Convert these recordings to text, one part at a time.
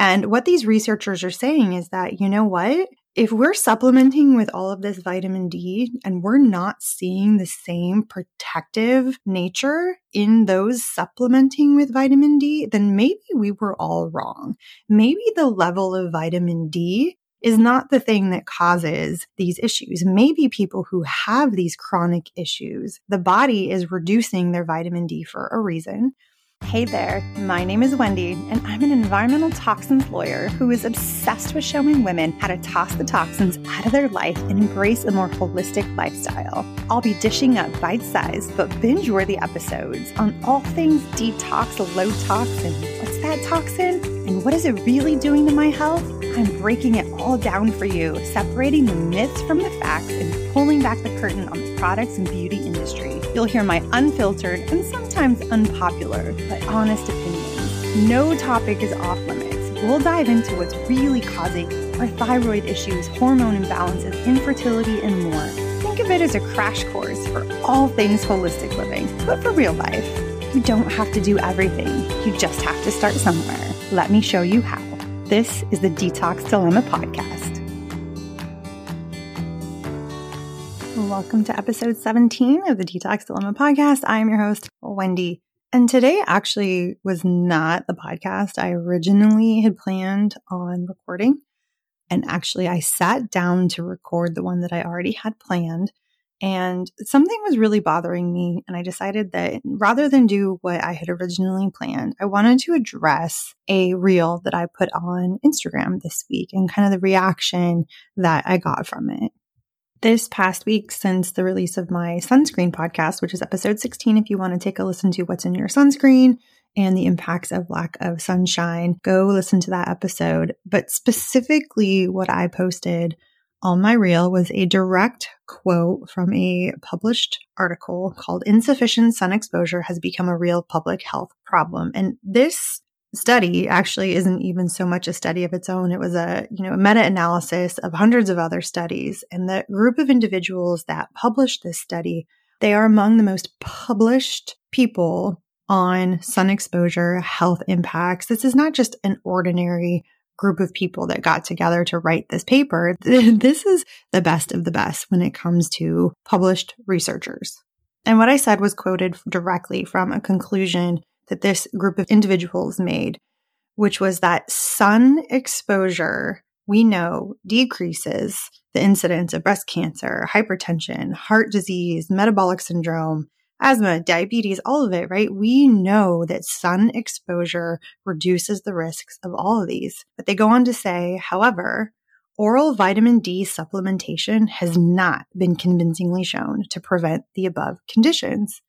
And what these researchers are saying is that, you know what? If we're supplementing with all of this vitamin D and we're not seeing the same protective nature in those supplementing with vitamin D, then maybe we were all wrong. Maybe the level of vitamin D is not the thing that causes these issues. Maybe people who have these chronic issues, the body is reducing their vitamin D for a reason. Hey there, my name is Wendy, and I'm an environmental toxins lawyer who is obsessed with showing women how to toss the toxins out of their life and embrace a more holistic lifestyle. I'll be dishing up bite sized but binge worthy episodes on all things detox, low toxin. What's that toxin? And what is it really doing to my health? I'm breaking it all down for you, separating the myths from the facts and pulling back the curtain on the products and beauty industry. You'll hear my unfiltered and sometimes unpopular but honest opinions. No topic is off limits. We'll dive into what's really causing our thyroid issues, hormone imbalances, infertility, and more. Think of it as a crash course for all things holistic living, but for real life. You don't have to do everything, you just have to start somewhere. Let me show you how. This is the Detox Dilemma Podcast. Welcome to episode 17 of the Detox Dilemma Podcast. I am your host, Wendy. And today actually was not the podcast I originally had planned on recording. And actually, I sat down to record the one that I already had planned. And something was really bothering me. And I decided that rather than do what I had originally planned, I wanted to address a reel that I put on Instagram this week and kind of the reaction that I got from it. This past week, since the release of my sunscreen podcast, which is episode 16, if you want to take a listen to what's in your sunscreen and the impacts of lack of sunshine, go listen to that episode. But specifically, what I posted on my reel was a direct quote from a published article called Insufficient Sun Exposure Has Become a Real Public Health Problem. And this study actually isn't even so much a study of its own. It was a, you know, a meta-analysis of hundreds of other studies. And the group of individuals that published this study, they are among the most published people on sun exposure health impacts. This is not just an ordinary group of people that got together to write this paper. This is the best of the best when it comes to published researchers. And what I said was quoted directly from a conclusion that this group of individuals made, which was that sun exposure, we know, decreases the incidence of breast cancer, hypertension, heart disease, metabolic syndrome, asthma, diabetes, all of it, right? We know that sun exposure reduces the risks of all of these. But they go on to say, however, oral vitamin D supplementation has not been convincingly shown to prevent the above conditions.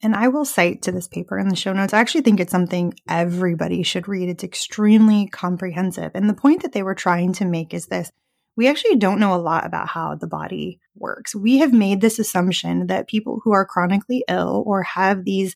And I will cite to this paper in the show notes. I actually think it's something everybody should read. It's extremely comprehensive. And the point that they were trying to make is this we actually don't know a lot about how the body works. We have made this assumption that people who are chronically ill or have these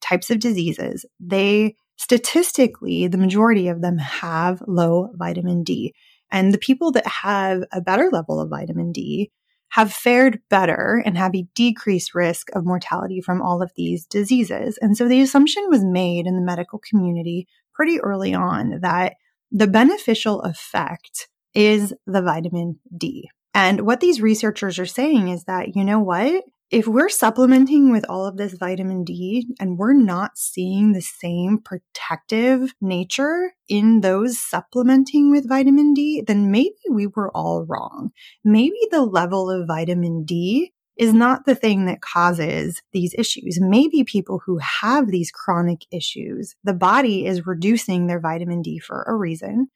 types of diseases, they statistically, the majority of them have low vitamin D. And the people that have a better level of vitamin D have fared better and have a decreased risk of mortality from all of these diseases. And so the assumption was made in the medical community pretty early on that the beneficial effect is the vitamin D. And what these researchers are saying is that, you know what? If we're supplementing with all of this vitamin D and we're not seeing the same protective nature in those supplementing with vitamin D, then maybe we were all wrong. Maybe the level of vitamin D is not the thing that causes these issues. Maybe people who have these chronic issues, the body is reducing their vitamin D for a reason.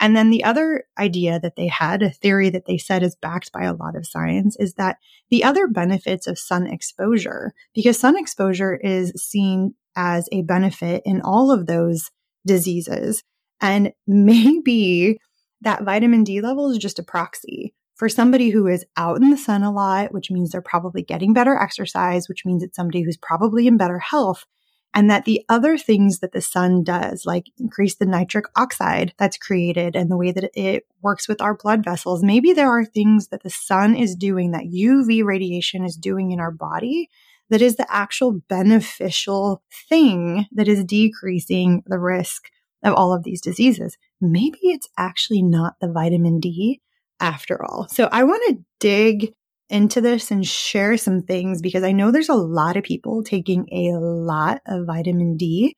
And then the other idea that they had, a theory that they said is backed by a lot of science, is that the other benefits of sun exposure, because sun exposure is seen as a benefit in all of those diseases. And maybe that vitamin D level is just a proxy for somebody who is out in the sun a lot, which means they're probably getting better exercise, which means it's somebody who's probably in better health and that the other things that the sun does, like increase the nitric oxide that's created and the way that it works with our blood vessels, maybe there are things that the sun is doing that UV radiation is doing in our body that is the actual beneficial thing that is decreasing the risk of all of these diseases. maybe it's actually not the vitamin D after all. So I want to dig into this and share some things because I know there's a lot of people taking a lot of vitamin D.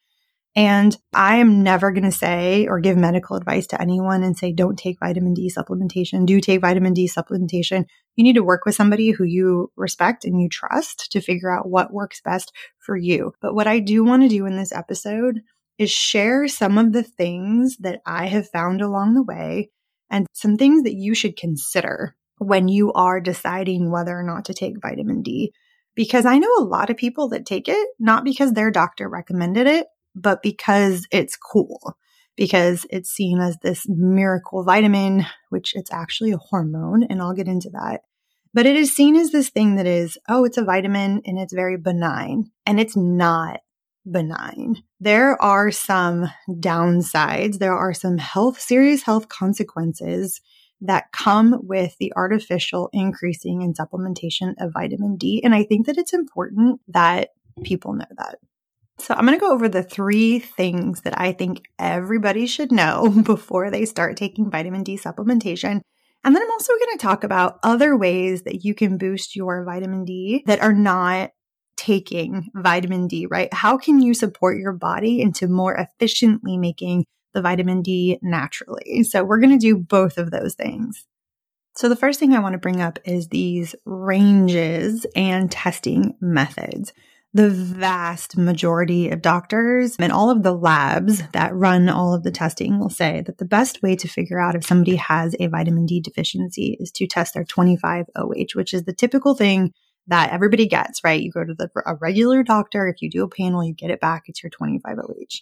And I am never going to say or give medical advice to anyone and say, don't take vitamin D supplementation. Do take vitamin D supplementation. You need to work with somebody who you respect and you trust to figure out what works best for you. But what I do want to do in this episode is share some of the things that I have found along the way and some things that you should consider when you are deciding whether or not to take vitamin D. Because I know a lot of people that take it, not because their doctor recommended it, but because it's cool, because it's seen as this miracle vitamin, which it's actually a hormone. And I'll get into that. But it is seen as this thing that is, oh, it's a vitamin and it's very benign. And it's not benign. There are some downsides. There are some health, serious health consequences that come with the artificial increasing in supplementation of vitamin D. And I think that it's important that people know that. So I'm going to go over the three things that I think everybody should know before they start taking vitamin D supplementation. And then I'm also going to talk about other ways that you can boost your vitamin D that are not taking vitamin D, right? How can you support your body into more efficiently making the vitamin D naturally. So we're going to do both of those things. So the first thing I want to bring up is these ranges and testing methods. The vast majority of doctors and all of the labs that run all of the testing will say that the best way to figure out if somebody has a vitamin D deficiency is to test their 25 OH, which is the typical thing that everybody gets, right? You go to the, a regular doctor. If you do a panel, you get it back. It's your 25 OH.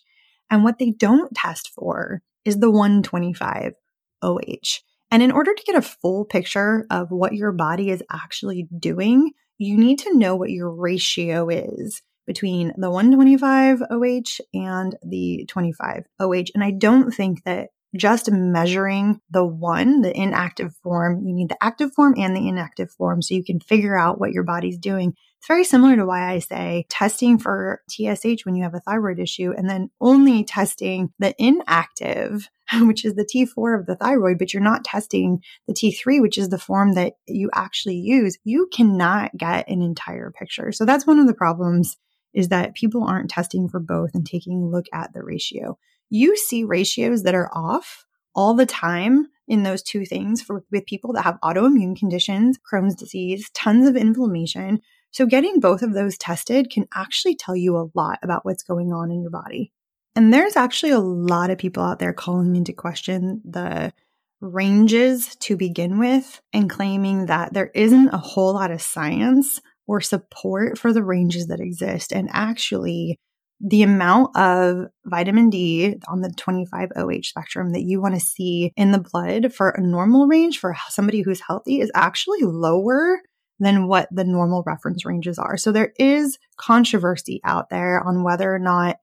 And what they don't test for is the 125 OH. And in order to get a full picture of what your body is actually doing, you need to know what your ratio is between the 125 OH and the 25 OH. And I don't think that just measuring the one, the inactive form, you need the active form and the inactive form so you can figure out what your body's doing. It's very similar to why I say testing for TSH when you have a thyroid issue and then only testing the inactive, which is the T4 of the thyroid, but you're not testing the T3, which is the form that you actually use. You cannot get an entire picture. So that's one of the problems is that people aren't testing for both and taking a look at the ratio. You see ratios that are off all the time in those two things for with people that have autoimmune conditions, Crohn's disease, tons of inflammation, so getting both of those tested can actually tell you a lot about what's going on in your body. And there's actually a lot of people out there calling into question the ranges to begin with and claiming that there isn't a whole lot of science or support for the ranges that exist. And actually, the amount of vitamin D on the 25 OH spectrum that you want to see in the blood for a normal range for somebody who's healthy is actually lower than what the normal reference ranges are. So there is controversy out there on whether or not,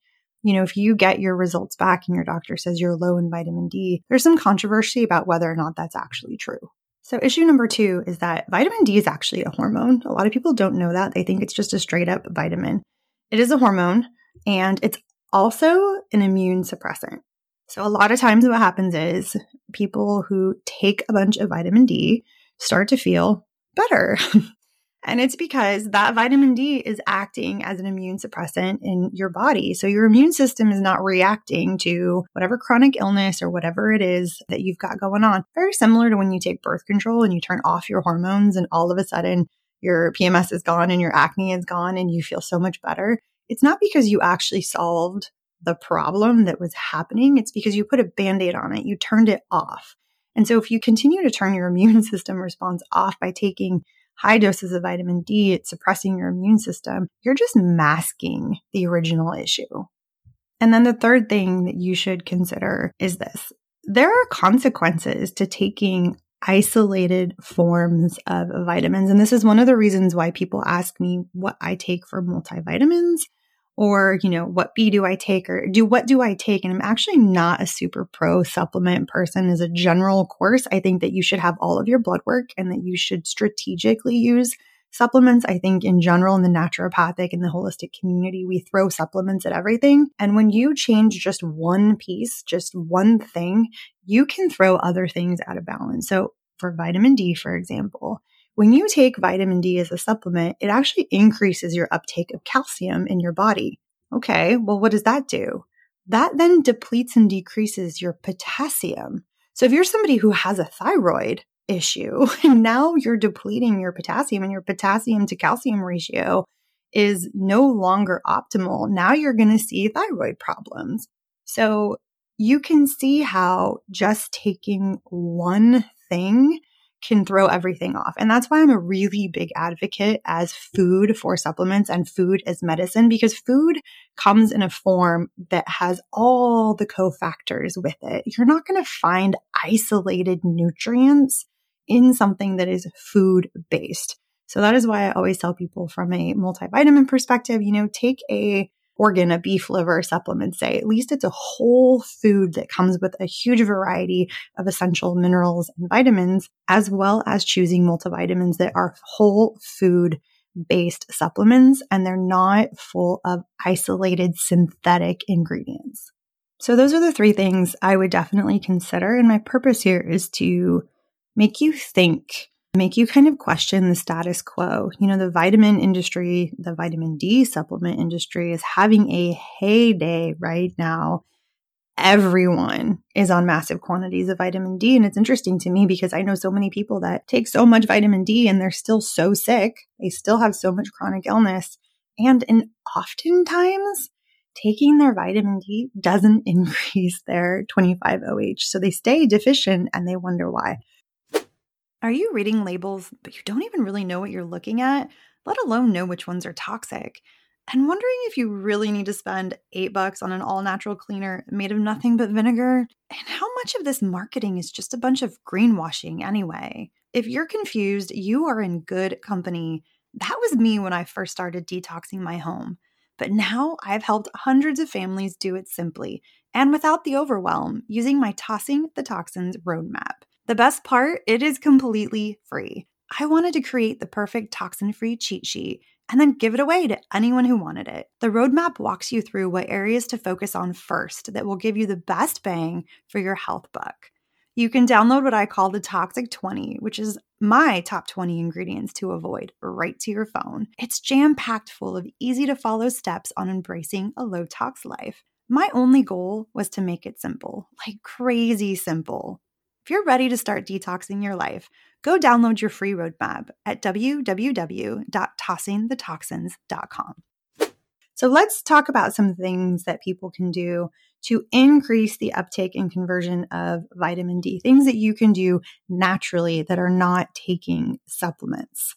you know, if you get your results back and your doctor says you're low in vitamin D, there's some controversy about whether or not that's actually true. So issue number two is that vitamin D is actually a hormone. A lot of people don't know that. They think it's just a straight up vitamin. It is a hormone and it's also an immune suppressant. So a lot of times what happens is people who take a bunch of vitamin D start to feel better. and it's because that vitamin D is acting as an immune suppressant in your body. So your immune system is not reacting to whatever chronic illness or whatever it is that you've got going on. Very similar to when you take birth control and you turn off your hormones and all of a sudden your PMS is gone and your acne is gone and you feel so much better. It's not because you actually solved the problem that was happening. It's because you put a band aid on it. You turned it off. And so if you continue to turn your immune system response off by taking high doses of vitamin D, it's suppressing your immune system, you're just masking the original issue. And then the third thing that you should consider is this. There are consequences to taking isolated forms of vitamins. And this is one of the reasons why people ask me what I take for multivitamins or you know what b do i take or do what do i take and i'm actually not a super pro supplement person as a general course i think that you should have all of your blood work and that you should strategically use Supplements, I think in general in the naturopathic and the holistic community, we throw supplements at everything. And when you change just one piece, just one thing, you can throw other things out of balance. So for vitamin D, for example, when you take vitamin D as a supplement, it actually increases your uptake of calcium in your body. Okay, well, what does that do? That then depletes and decreases your potassium. So if you're somebody who has a thyroid issue, and now you're depleting your potassium and your potassium to calcium ratio is no longer optimal. Now you're going to see thyroid problems. So you can see how just taking one thing can throw everything off. And that's why I'm a really big advocate as food for supplements and food as medicine because food comes in a form that has all the cofactors with it. You're not going to find isolated nutrients in something that is food based. So that is why I always tell people from a multivitamin perspective, you know, take a organ, a beef liver supplement, say, at least it's a whole food that comes with a huge variety of essential minerals and vitamins, as well as choosing multivitamins that are whole food based supplements and they're not full of isolated synthetic ingredients. So those are the three things I would definitely consider. And my purpose here is to make you think make you kind of question the status quo. You know, the vitamin industry, the vitamin D supplement industry is having a heyday right now. Everyone is on massive quantities of vitamin D. And it's interesting to me because I know so many people that take so much vitamin D and they're still so sick. They still have so much chronic illness. And, in oftentimes taking their vitamin D doesn't increase their 25OH. So they stay deficient and they wonder why. Are you reading labels, but you don't even really know what you're looking at, let alone know which ones are toxic? And wondering if you really need to spend eight bucks on an all natural cleaner made of nothing but vinegar? And how much of this marketing is just a bunch of greenwashing anyway? If you're confused, you are in good company. That was me when I first started detoxing my home. But now I've helped hundreds of families do it simply and without the overwhelm using my Tossing the Toxins roadmap. The best part, it is completely free. I wanted to create the perfect toxin free cheat sheet and then give it away to anyone who wanted it. The roadmap walks you through what areas to focus on first that will give you the best bang for your health buck. You can download what I call the Toxic 20, which is my top 20 ingredients to avoid right to your phone. It's jam packed full of easy to follow steps on embracing a low tox life. My only goal was to make it simple, like crazy simple. If you're ready to start detoxing your life, go download your free roadmap at www.tossingthetoxins.com. So let's talk about some things that people can do to increase the uptake and conversion of vitamin D, things that you can do naturally that are not taking supplements,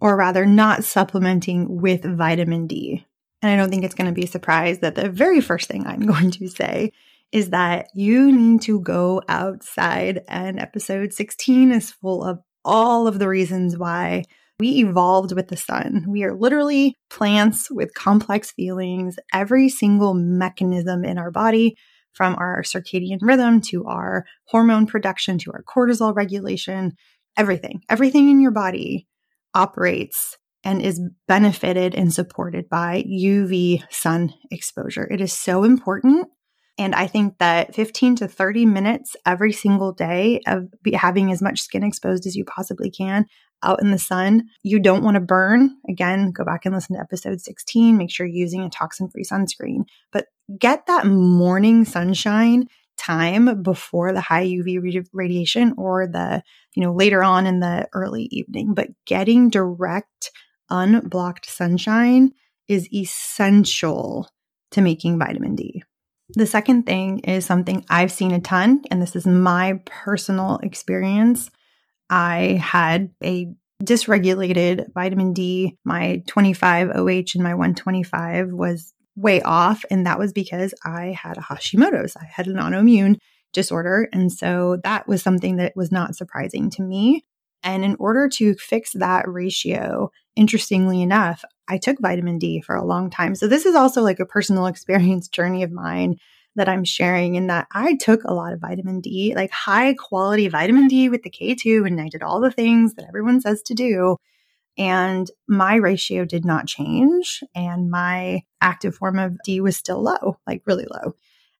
or rather, not supplementing with vitamin D. And I don't think it's going to be a surprise that the very first thing I'm going to say is that you need to go outside. And episode 16 is full of all of the reasons why we evolved with the sun. We are literally plants with complex feelings. Every single mechanism in our body, from our circadian rhythm to our hormone production to our cortisol regulation, everything, everything in your body operates and is benefited and supported by UV sun exposure. It is so important and I think that 15 to 30 minutes every single day of having as much skin exposed as you possibly can out in the sun, you don't want to burn. Again, go back and listen to episode 16. Make sure you're using a toxin free sunscreen, but get that morning sunshine time before the high UV radiation or the, you know, later on in the early evening. But getting direct, unblocked sunshine is essential to making vitamin D. The second thing is something I've seen a ton, and this is my personal experience. I had a dysregulated vitamin D. My 25 OH and my 125 was way off. And that was because I had a Hashimoto's. I had an autoimmune disorder. And so that was something that was not surprising to me. And in order to fix that ratio, interestingly enough, I took vitamin D for a long time. So this is also like a personal experience journey of mine that I'm sharing in that I took a lot of vitamin D, like high quality vitamin D with the K2, and I did all the things that everyone says to do. And my ratio did not change. And my active form of D was still low, like really low.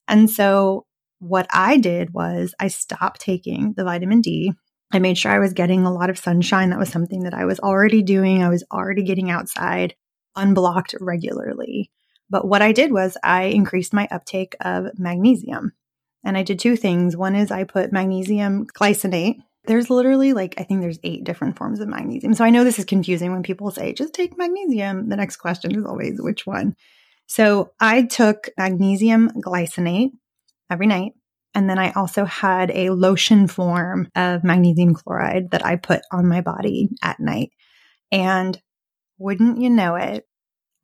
And so what I did was I stopped taking the vitamin D. I made sure I was getting a lot of sunshine. That was something that I was already doing. I was already getting outside unblocked regularly. But what I did was I increased my uptake of magnesium. And I did two things. One is I put magnesium glycinate. There's literally like, I think there's eight different forms of magnesium. So I know this is confusing when people say, just take magnesium. The next question is always, which one? So I took magnesium glycinate every night. And then I also had a lotion form of magnesium chloride that I put on my body at night. And wouldn't you know it,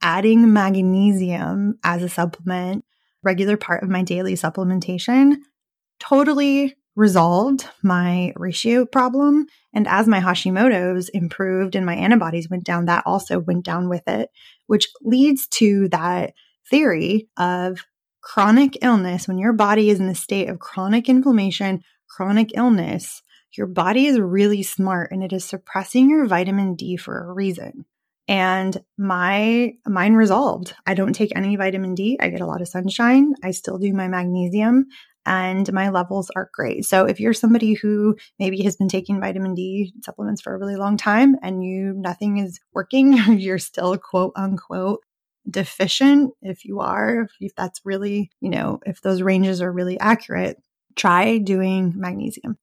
adding magnesium as a supplement, regular part of my daily supplementation, totally resolved my ratio problem. And as my Hashimoto's improved and my antibodies went down, that also went down with it, which leads to that theory of chronic illness. When your body is in the state of chronic inflammation, chronic illness, your body is really smart and it is suppressing your vitamin D for a reason and my mine resolved. I don't take any vitamin D. I get a lot of sunshine. I still do my magnesium and my levels are great. So if you're somebody who maybe has been taking vitamin D supplements for a really long time and you nothing is working, you're still quote unquote deficient if you are, if that's really, you know, if those ranges are really accurate, try doing magnesium.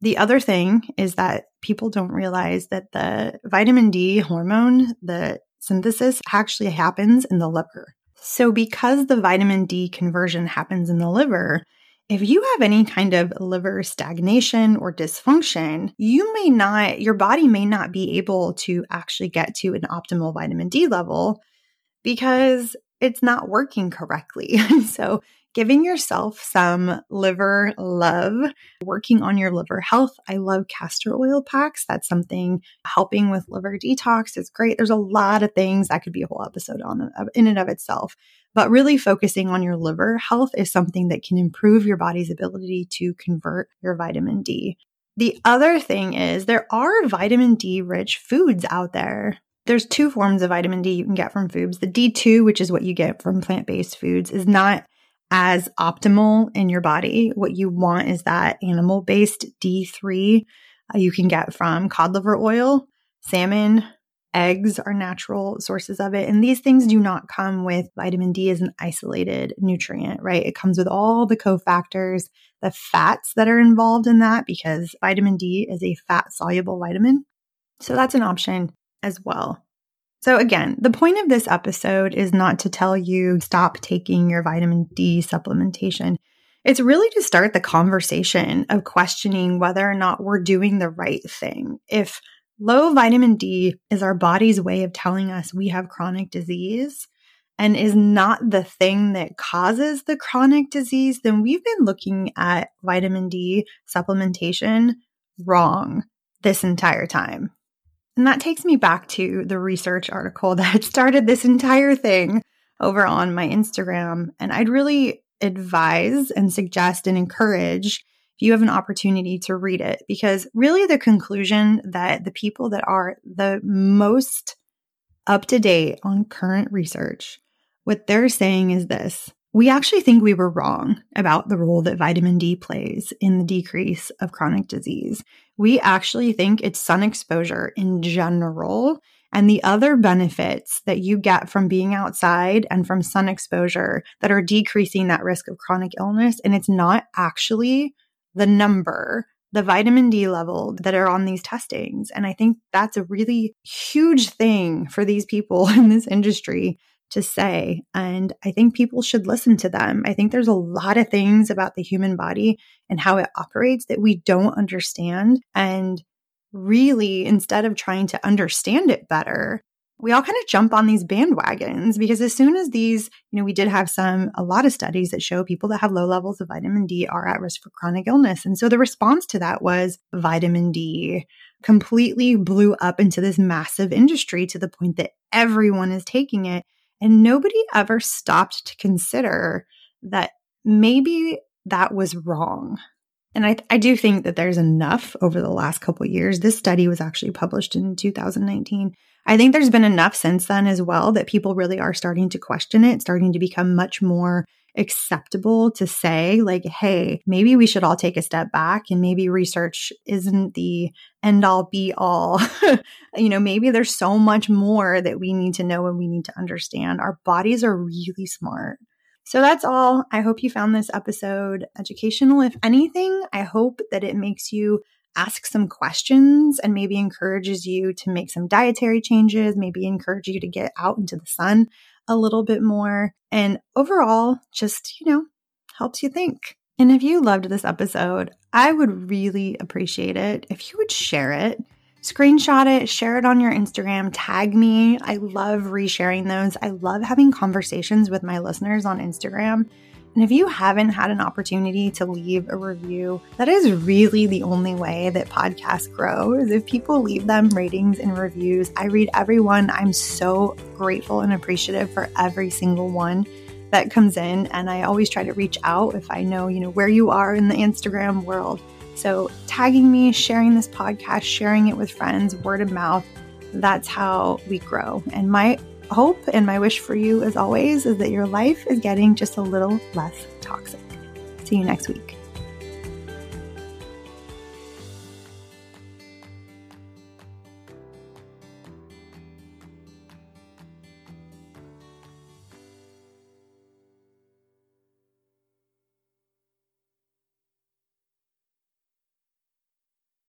The other thing is that people don't realize that the vitamin D hormone, the synthesis actually happens in the liver. So, because the vitamin D conversion happens in the liver, if you have any kind of liver stagnation or dysfunction, you may not, your body may not be able to actually get to an optimal vitamin D level because it's not working correctly. so, giving yourself some liver love, working on your liver health. I love castor oil packs. That's something helping with liver detox is great. There's a lot of things that could be a whole episode on uh, in and of itself. But really focusing on your liver health is something that can improve your body's ability to convert your vitamin D. The other thing is there are vitamin D rich foods out there. There's two forms of vitamin D you can get from foods. The D2, which is what you get from plant based foods, is not as optimal in your body. What you want is that animal based D3 uh, you can get from cod liver oil, salmon, eggs are natural sources of it. And these things do not come with vitamin D as an isolated nutrient, right? It comes with all the cofactors, the fats that are involved in that because vitamin D is a fat soluble vitamin. So that's an option as well. So, again, the point of this episode is not to tell you stop taking your vitamin D supplementation. It's really to start the conversation of questioning whether or not we're doing the right thing. If low vitamin D is our body's way of telling us we have chronic disease and is not the thing that causes the chronic disease, then we've been looking at vitamin D supplementation wrong this entire time. And that takes me back to the research article that started this entire thing over on my Instagram. And I'd really advise and suggest and encourage if you have an opportunity to read it, because really the conclusion that the people that are the most up to date on current research, what they're saying is this we actually think we were wrong about the role that vitamin D plays in the decrease of chronic disease. We actually think it's sun exposure in general and the other benefits that you get from being outside and from sun exposure that are decreasing that risk of chronic illness. And it's not actually the number, the vitamin D level that are on these testings. And I think that's a really huge thing for these people in this industry to say. And I think people should listen to them. I think there's a lot of things about the human body and how it operates that we don't understand. And really, instead of trying to understand it better, we all kind of jump on these bandwagons because as soon as these, you know, we did have some, a lot of studies that show people that have low levels of vitamin D are at risk for chronic illness. And so the response to that was vitamin D completely blew up into this massive industry to the point that everyone is taking it. And nobody ever stopped to consider that maybe that was wrong. And I, I do think that there's enough over the last couple years. This study was actually published in 2019. I think there's been enough since then as well that people really are starting to question it, starting to become much more acceptable to say, like, hey, maybe we should all take a step back and maybe research isn't the end all be all. you know, maybe there's so much more that we need to know and we need to understand. Our bodies are really smart. So that's all. I hope you found this episode educational. If anything, I hope that it makes you ask some questions and maybe encourages you to make some dietary changes, maybe encourage you to get out into the sun a little bit more. And overall, just, you know, helps you think. And if you loved this episode, I would really appreciate it if you would share it. Screenshot it, share it on your Instagram, tag me. I love resharing those. I love having conversations with my listeners on Instagram. And if you haven't had an opportunity to leave a review, that is really the only way that podcasts grow is if people leave them ratings and reviews. I read every one. I'm so grateful and appreciative for every single one that comes in and I always try to reach out if I know, you know, where you are in the Instagram world. So, tagging me, sharing this podcast, sharing it with friends, word of mouth, that's how we grow. And my hope and my wish for you, as always, is that your life is getting just a little less toxic. See you next week.